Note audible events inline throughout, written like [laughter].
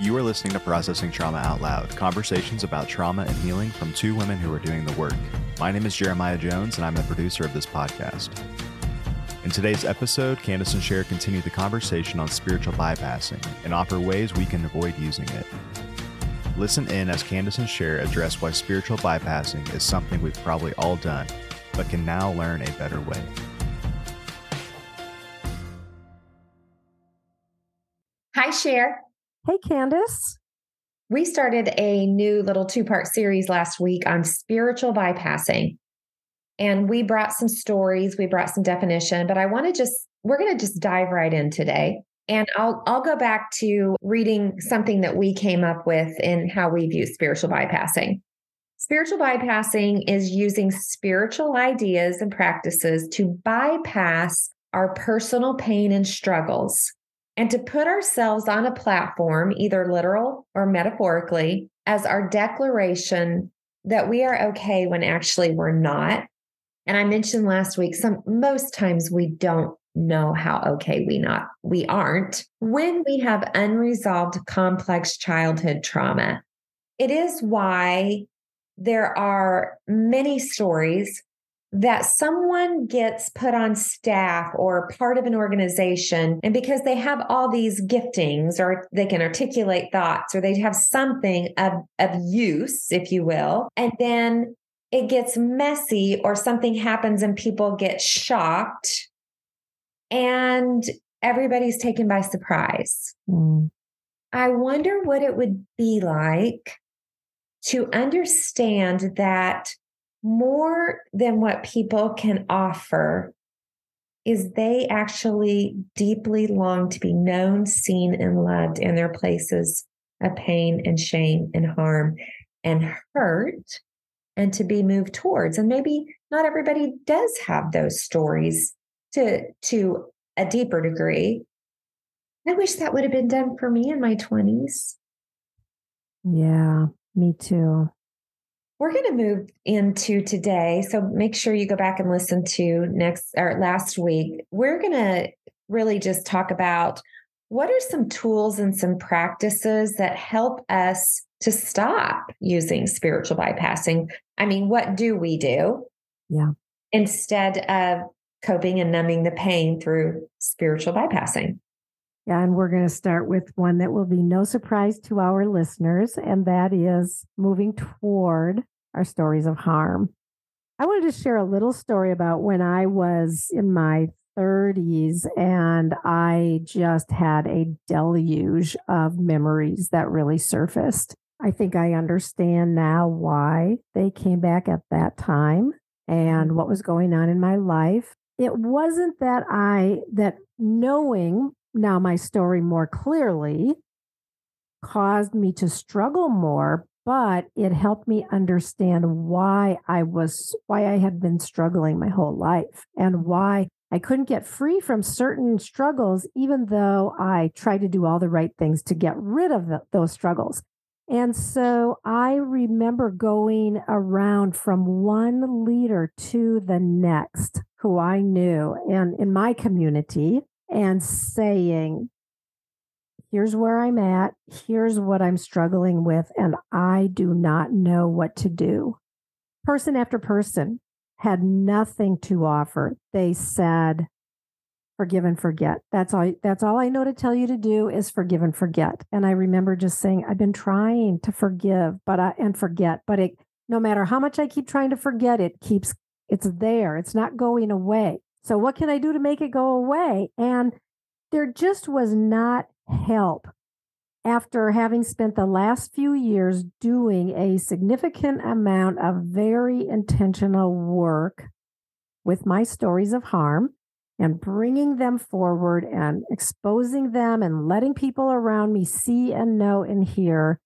You are listening to Processing Trauma Out Loud, conversations about trauma and healing from two women who are doing the work. My name is Jeremiah Jones, and I'm the producer of this podcast. In today's episode, Kandace and Sher continue the conversation on spiritual bypassing and offer ways we can avoid using it. Listen in as Kandace and Sher address why spiritual bypassing is something we've probably all done, but can now learn a better way. Hi, Sher. Hey, Kandace. We started a new little two part series last week on spiritual bypassing. And we brought some stories, we brought some definition, but I want to just, we're going to just dive right in today. And I'll I'll go back to reading something that we came up with in how we view spiritual bypassing. Spiritual bypassing is using spiritual ideas and practices to bypass our personal pain and struggles and to put ourselves on a platform, either literal or metaphorically, as our declaration that we are okay when actually we're not. And I mentioned last week, some most times we don't know how okay we not we aren't when we have unresolved complex childhood trauma. It is why there are many stories that someone gets put on staff or part of an organization and because they have all these giftings or they can articulate thoughts or they have something of, of use if you will and then it gets messy or something happens and people get shocked and everybody's taken by surprise. Mm. I wonder what it would be like to understand that more than what people can offer is they actually deeply long to be known, seen, and loved in their places of pain and shame and harm and hurt and to be moved towards. And maybe not everybody does have those stories to to a deeper degree. I wish that would have been done for me in my 20s. Yeah, me too. We're going to move into today. So make sure you go back and listen to next or last week. We're going to really just talk about what are some tools and some practices that help us to stop using spiritual bypassing. I mean, what do we do? Yeah. Instead of coping and numbing the pain through spiritual bypassing. And we're going to start with one that will be no surprise to our listeners, and that is moving toward our stories of harm. I wanted to share a little story about when I was in my 30s and I just had a deluge of memories that really surfaced. I think I understand now why they came back at that time and mm-hmm. what was going on in my life it wasn't that I, that knowing now my story more clearly caused me to struggle more, but it helped me understand why I was, why I had been struggling my whole life and why I couldn't get free from certain struggles, even though I tried to do all the right things to get rid of the, those struggles. And so I remember going around from one leader to the next who I knew and in my community and saying, here's where I'm at, here's what I'm struggling with, and I do not know what to do. Person after person had nothing to offer. They said, forgive and forget. That's all that's all I know to tell you to do is forgive and forget. And I remember just saying I've been trying to forgive but I and forget, but it no matter how much I keep trying to forget it keeps it's there. It's not going away. So what can I do to make it go away? And there just was not help after having spent the last few years doing a significant amount of very intentional work with my stories of harm and bringing them forward and exposing them and letting people around me see and know and hear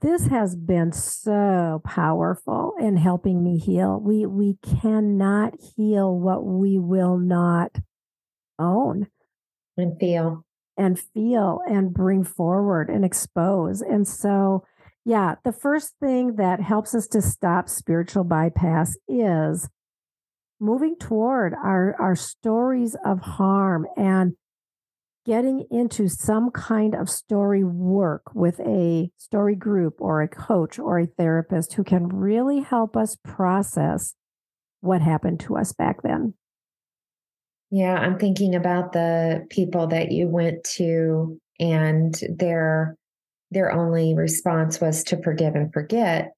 this has been so powerful in helping me heal. We we cannot heal what we will not own and feel. and feel and bring forward and expose. And so yeah the first thing that helps us to stop spiritual bypass is moving toward our, our stories of harm and getting into some kind of story work with a story group or a coach or a therapist who can really help us process what happened to us back then. Yeah, I'm thinking about the people that you went to and their their only response was to forgive and forget.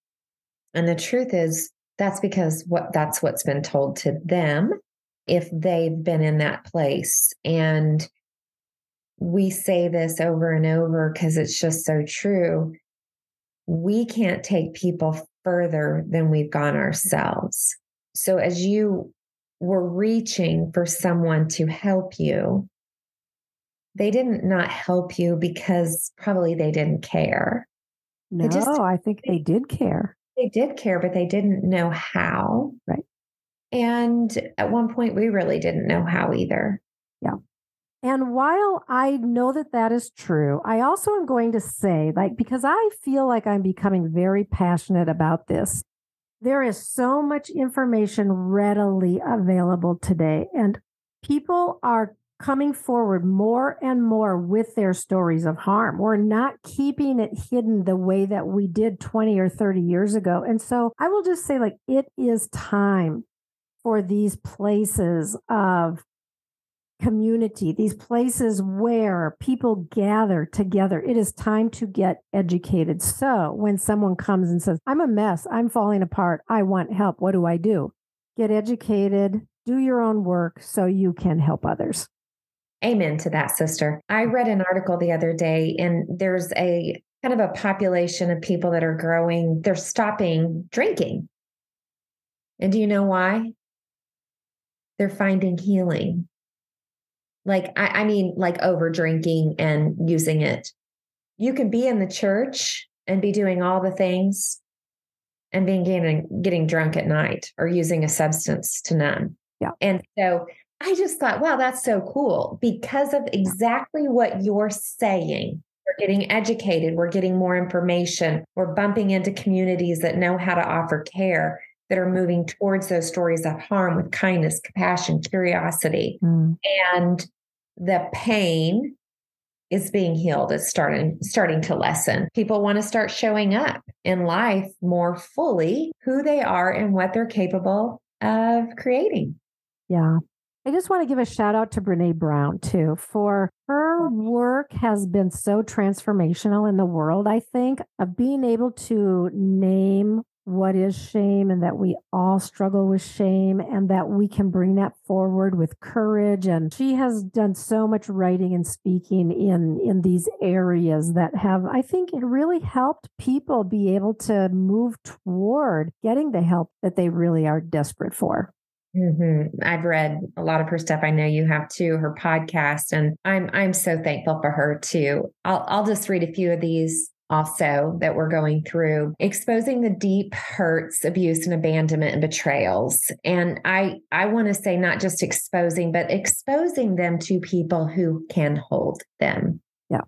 And the truth is that's because what that's what's been told to them if they've been in that place. And we say this over and over because it's just so true. We can't take people further than we've gone ourselves. So as you were reaching for someone to help you, they didn't not help you because probably they didn't care. No, just, I think they, they did care. They did care, but they didn't know how. Right. And at one point, we really didn't know how either. Yeah. And while I know that that is true, I also am going to say, like, because I feel like I'm becoming very passionate about this, there is so much information readily available today, and people are coming forward more and more with their stories of harm. We're not keeping it hidden the way that we did 20 or 30 years ago. And so I will just say, like, it is time for these places of community, these places where people gather together. It is time to get educated. So when someone comes and says, I'm a mess, I'm falling apart, I want help, what do I do? Get educated, do your own work so you can help others. Amen to that, sister. I read an article the other day, and there's a kind of a population of people that are growing, they're stopping drinking. And do you know why? They're finding healing like, I, I mean, like over drinking and using it. You can be in the church and be doing all the things and being getting, getting drunk at night or using a substance to numb. Yeah. And so I just thought, wow, that's so cool because of exactly what you're saying. We're getting educated, we're getting more information, we're bumping into communities that know how to offer care that are moving towards those stories of harm with kindness, compassion, curiosity. Mm. And the pain is being healed. It's starting starting to lessen. People want to start showing up in life more fully who they are and what they're capable of creating. Yeah. I just want to give a shout out to Brene Brown too for her work has been so transformational in the world, I think, of being able to name what is shame and that we all struggle with shame and that we can bring that forward with courage and she has done so much writing and speaking in in these areas that have i think it really helped people be able to move toward getting the help that they really are desperate for Mm-hmm. I've read a lot of her stuff. I know you have too. Her podcast, and I'm I'm so thankful for her too. I'll I'll just read a few of these also that we're going through exposing the deep hurts abuse and abandonment and betrayals. And i i want to say not just exposing but exposing them to people who can hold them. Yeah.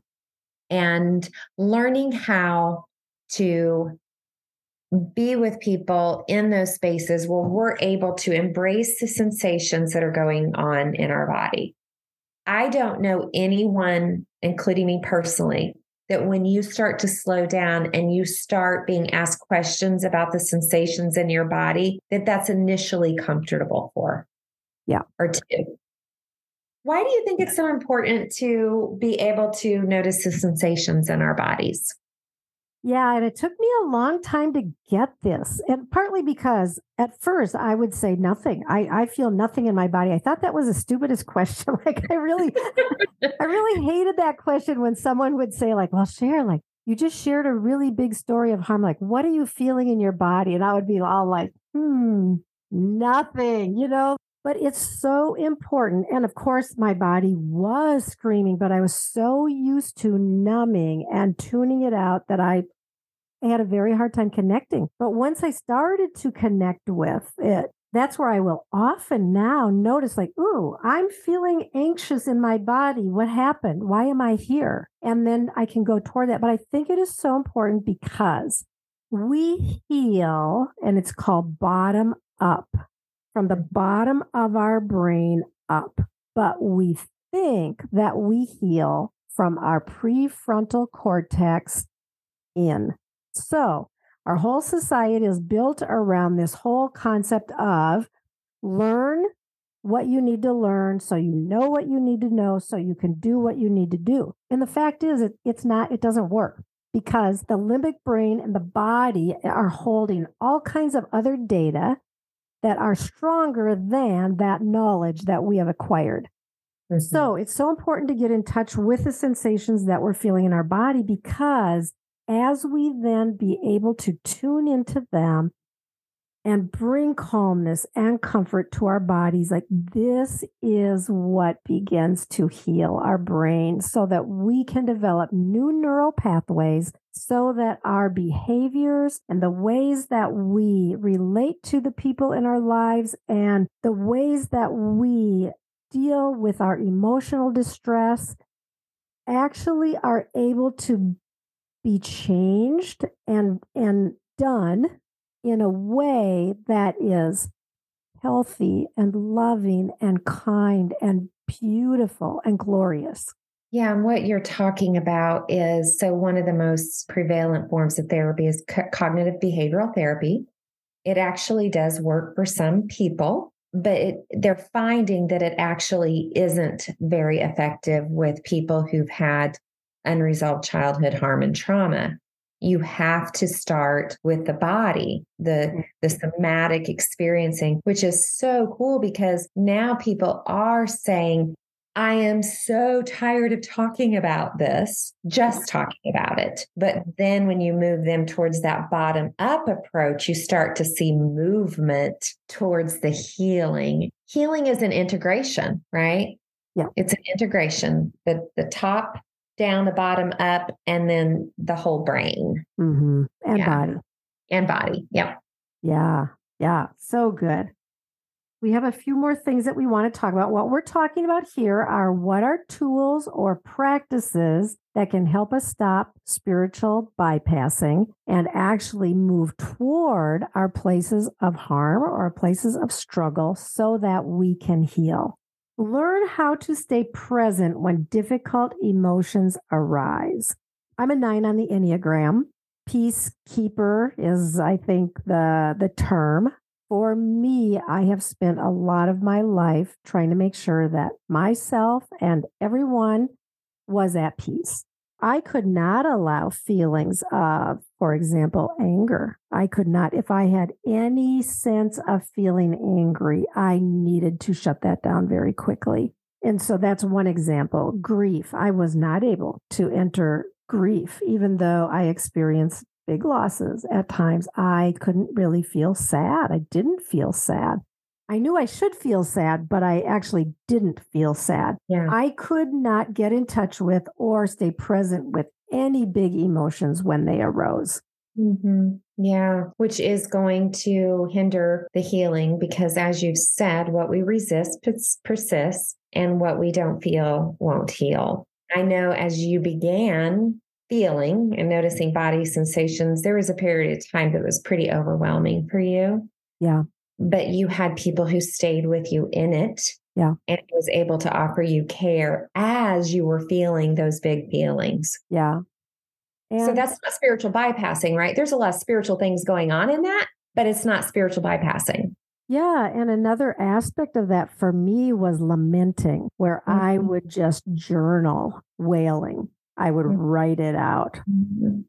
And learning how to be with people in those spaces where we're able to embrace the sensations that are going on in our body. I don't know anyone including me personally that when you start to slow down and you start being asked questions about the sensations in your body that that's initially comfortable for yeah. or two why do you think it's so important to be able to notice the sensations in our bodies yeah, and it took me a long time to get this. And partly because at first I would say nothing. I, I feel nothing in my body. I thought that was the stupidest [laughs] question. like I really I really hated that question when someone would say, like, well, Sher, like you just shared a really big story of harm. Like, what are you feeling in your body? And I would be all like, hmm, nothing, you know? But it's so important. And of course, my body was screaming, but I was so used to numbing and tuning it out that I I had a very hard time connecting. But once I started to connect with it, that's where I will often now notice, like, ooh, I'm feeling anxious in my body. What happened? Why am I here? And then I can go toward that. But I think it is so important because we heal, and it's called bottom up from the bottom of our brain up, but we think that we heal from our prefrontal cortex in. So, our whole society is built around this whole concept of learn what you need to learn so you know what you need to know so you can do what you need to do. And the fact is, it, it's not, it doesn't work because the limbic brain and the body are holding all kinds of other data that are stronger than that knowledge that we have acquired. Mm-hmm. So it's so important to get in touch with the sensations that we're feeling in our body because as we then be able to tune into them and bring calmness and comfort to our bodies. Like this is what begins to heal our brain so that we can develop new neural pathways so that our behaviors and the ways that we relate to the people in our lives and the ways that we deal with our emotional distress actually are able to be changed and and done in a way that is healthy and loving and kind and beautiful and glorious. Yeah, and what you're talking about is so one of the most prevalent forms of therapy is co- cognitive behavioral therapy. It actually does work for some people, but it, they're finding that it actually isn't very effective with people who've had unresolved childhood harm and trauma you have to start with the body the mm. the somatic experiencing which is so cool because now people are saying I am so tired of talking about this, just talking about it. But then when you move them towards that bottom up approach, you start to see movement towards the healing. Healing is an integration, right? Yeah. It's an integration. The the top down, the bottom up, and then the whole brain mm-hmm. and yeah. body. And body. Yep. Yeah. Yeah. So good. We have a few more things that we want to talk about. What we're talking about here are what are tools or practices that can help us stop spiritual bypassing and actually move toward our places of harm or places of struggle so that we can heal. Learn how to stay present when difficult emotions arise. I'm a nine on the Enneagram. Peacekeeper is, I think, the, the term. For me, I have spent a lot of my life trying to make sure that myself and everyone was at peace. I could not allow feelings of, for example, anger. I could not, if I had any sense of feeling angry, I needed to shut that down very quickly. And so that's one example. Grief. I was not able to enter grief, even though I experienced big losses at times. I couldn't really feel sad. I didn't feel sad. I knew I should feel sad, but I actually didn't feel sad. Yeah. I could not get in touch with or stay present with any big emotions when they arose. Mm-hmm. Yeah, which is going to hinder the healing because, as you've said, what we resist persists and what we don't feel won't heal. I know as you began feeling and noticing body sensations, there was a period of time that was pretty overwhelming for you. Yeah but you had people who stayed with you in it. Yeah. And was able to offer you care as you were feeling those big feelings. Yeah. And so that's not spiritual bypassing, right? There's a lot of spiritual things going on in that, but it's not spiritual bypassing. Yeah. And another aspect of that for me was lamenting, where mm-hmm. I would just journal wailing. I would mm-hmm. write it out. Mm-hmm.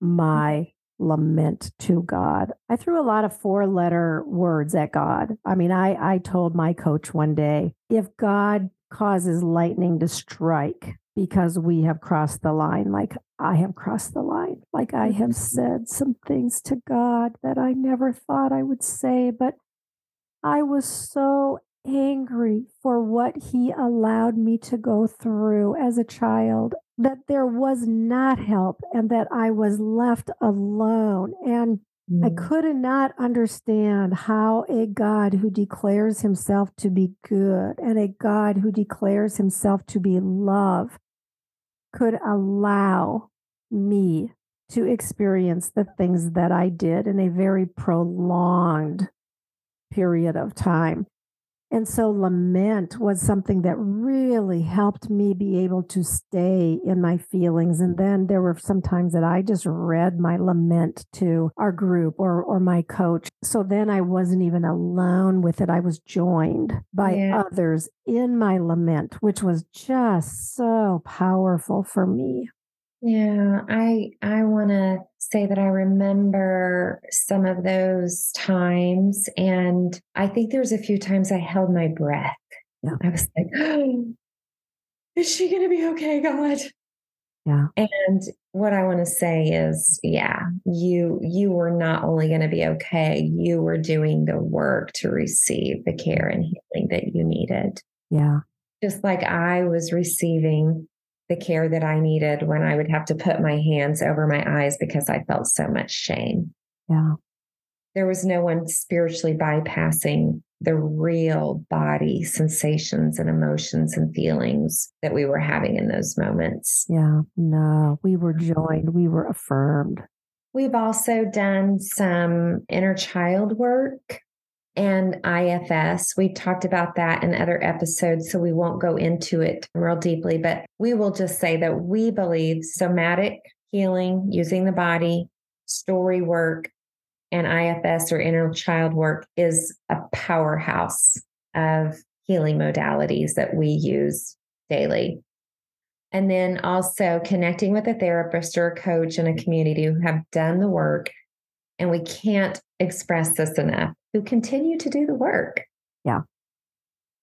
My lament to God. I threw a lot of four letter words at God. I mean, I, I told my coach one day if God causes lightning to strike because we have crossed the line, like I have crossed the line, like I have mm-hmm. said some things to God that I never thought I would say, but I was so angry for what he allowed me to go through as a child that there was not help and that I was left alone. And mm. I could not understand how a God who declares himself to be good and a God who declares himself to be love could allow me to experience the things that I did in a very prolonged period of time. And so lament was something that really helped me be able to stay in my feelings. And then there were some times that I just read my lament to our group or, or my coach. So then I wasn't even alone with it. I was joined by yeah. others in my lament, which was just so powerful for me. Yeah, I I want to say that I remember some of those times and I think there's a few times I held my breath. Yeah. I was like, oh, [gasps] is she going to be okay, God? Yeah. And what I want to say is, yeah, you you were not only going to be okay, you were doing the work to receive the care and healing that you needed. Yeah. Just like I was receiving the care that I needed when I would have to put my hands over my eyes because I felt so much shame. Yeah. There was no one spiritually bypassing the real body sensations and emotions and feelings that we were having in those moments. Yeah, no, we were joined, we were affirmed. We've also done some inner child work and IFS. We've talked about that in other episodes, so we won't go into it real deeply, but we will just say that we believe somatic healing using the body, story work, and IFS or inner child work is a powerhouse of healing modalities that we use daily. And then also connecting with a therapist or a coach in a community who have done the work. And we can't express this enough who continue to do the work. Yeah.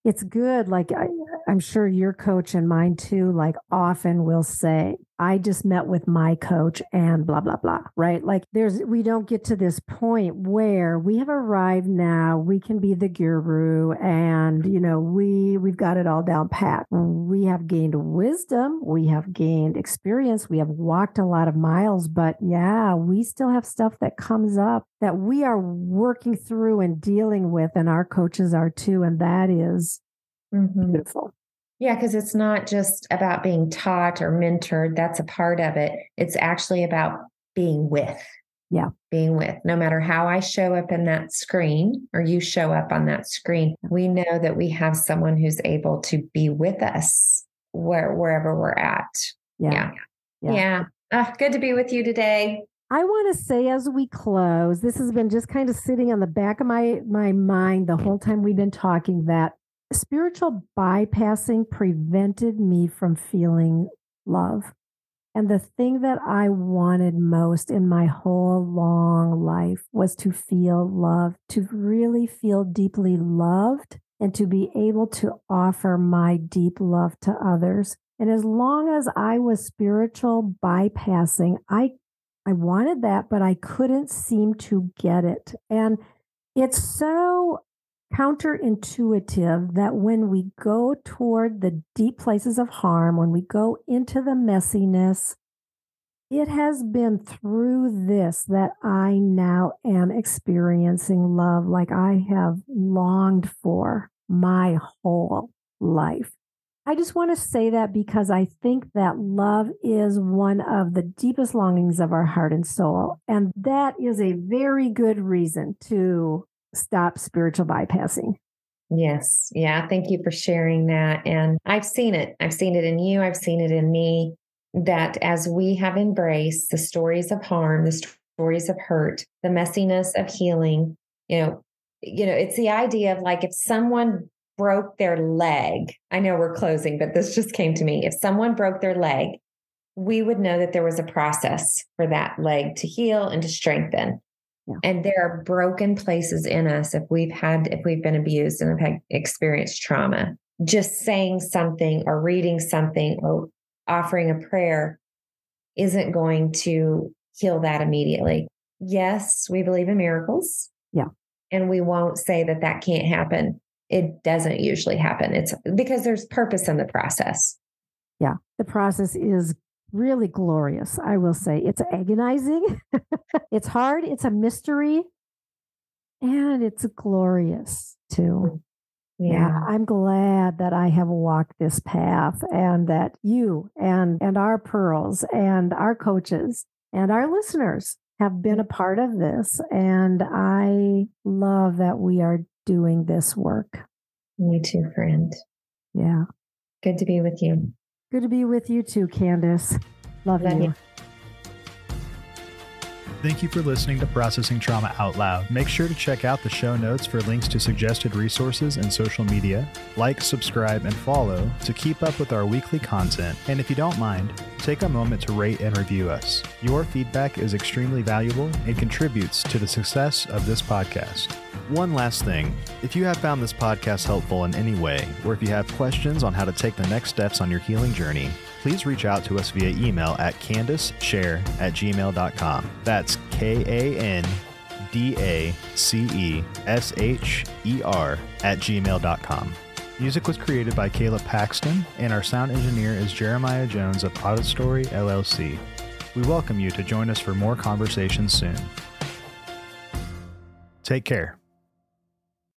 It's good. Like I, I'm sure your coach and mine too, like often will say, I just met with my coach and blah, blah, blah, right? Like there's, we don't get to this point where we have arrived now. We can be the guru and, you know, we, we've got it all down pat. We have gained wisdom. We have gained experience. We have walked a lot of miles, but yeah, we still have stuff that comes up that we are working through and dealing with. And our coaches are too. And that is mm-hmm. beautiful. Yeah, because it's not just about being taught or mentored. That's a part of it. It's actually about being with. Yeah. Being with. No matter how I show up in that screen or you show up on that screen, we know that we have someone who's able to be with us where, wherever we're at. Yeah. Yeah. Yeah. yeah. Oh, good to be with you today. I want to say as we close, this has been just kind of sitting on the back of my my mind the whole time we've been talking that spiritual bypassing prevented me from feeling love. And the thing that I wanted most in my whole long life was to feel love, to really feel deeply loved and to be able to offer my deep love to others. And as long as I was spiritual bypassing, I I wanted that, but I couldn't seem to get it. And it's so counterintuitive that when we go toward the deep places of harm, when we go into the messiness, it has been through this that I now am experiencing love like I have longed for my whole life. I just want to say that because I think that love is one of the deepest longings of our heart and soul. And that is a very good reason to stop spiritual bypassing. Yes. Yeah. Thank you for sharing that. And I've seen it. I've seen it in you. I've seen it in me that as we have embraced the stories of harm, the stories of hurt, the messiness of healing, you know, you know, it's the idea of like if someone broke their leg, I know we're closing, but this just came to me. If someone broke their leg, we would know that there was a process for that leg to heal and to strengthen. Yeah. And there are broken places in us if we've had, if we've been abused and have had experienced trauma. Just saying something or reading something or offering a prayer isn't going to heal that immediately. Yes, we believe in miracles. Yeah. And we won't say that that can't happen. It doesn't usually happen. It's because there's purpose in the process. Yeah. The process is really glorious, I will say. It's agonizing, [laughs] it's hard, it's a mystery, and it's glorious too. Mm, yeah. yeah. I'm glad that I have walked this path and that you and and our pearls and our coaches and our listeners have been a mm. part of this and I love that we are doing this work. Me too, friend. Yeah. Good to be with you. Good to be with you too, Kandace. Love, Love you. you. Thank you for listening to Processing Trauma Out Loud. Make sure to check out the show notes for links to suggested resources and social media. Like, subscribe, and follow to keep up with our weekly content. And if you don't mind, take a moment to rate and review us. Your feedback is extremely valuable and contributes to the success of this podcast. One last thing if you have found this podcast helpful in any way, or if you have questions on how to take the next steps on your healing journey, please reach out to us via email at kandacesher at gmail.com. That's K A N D A C E S H E R at gmail.com. Music was created by Caleb Paxton, and our sound engineer is Jeremiah Jones of Audistory LLC. We welcome you to join us for more conversations soon. Take care.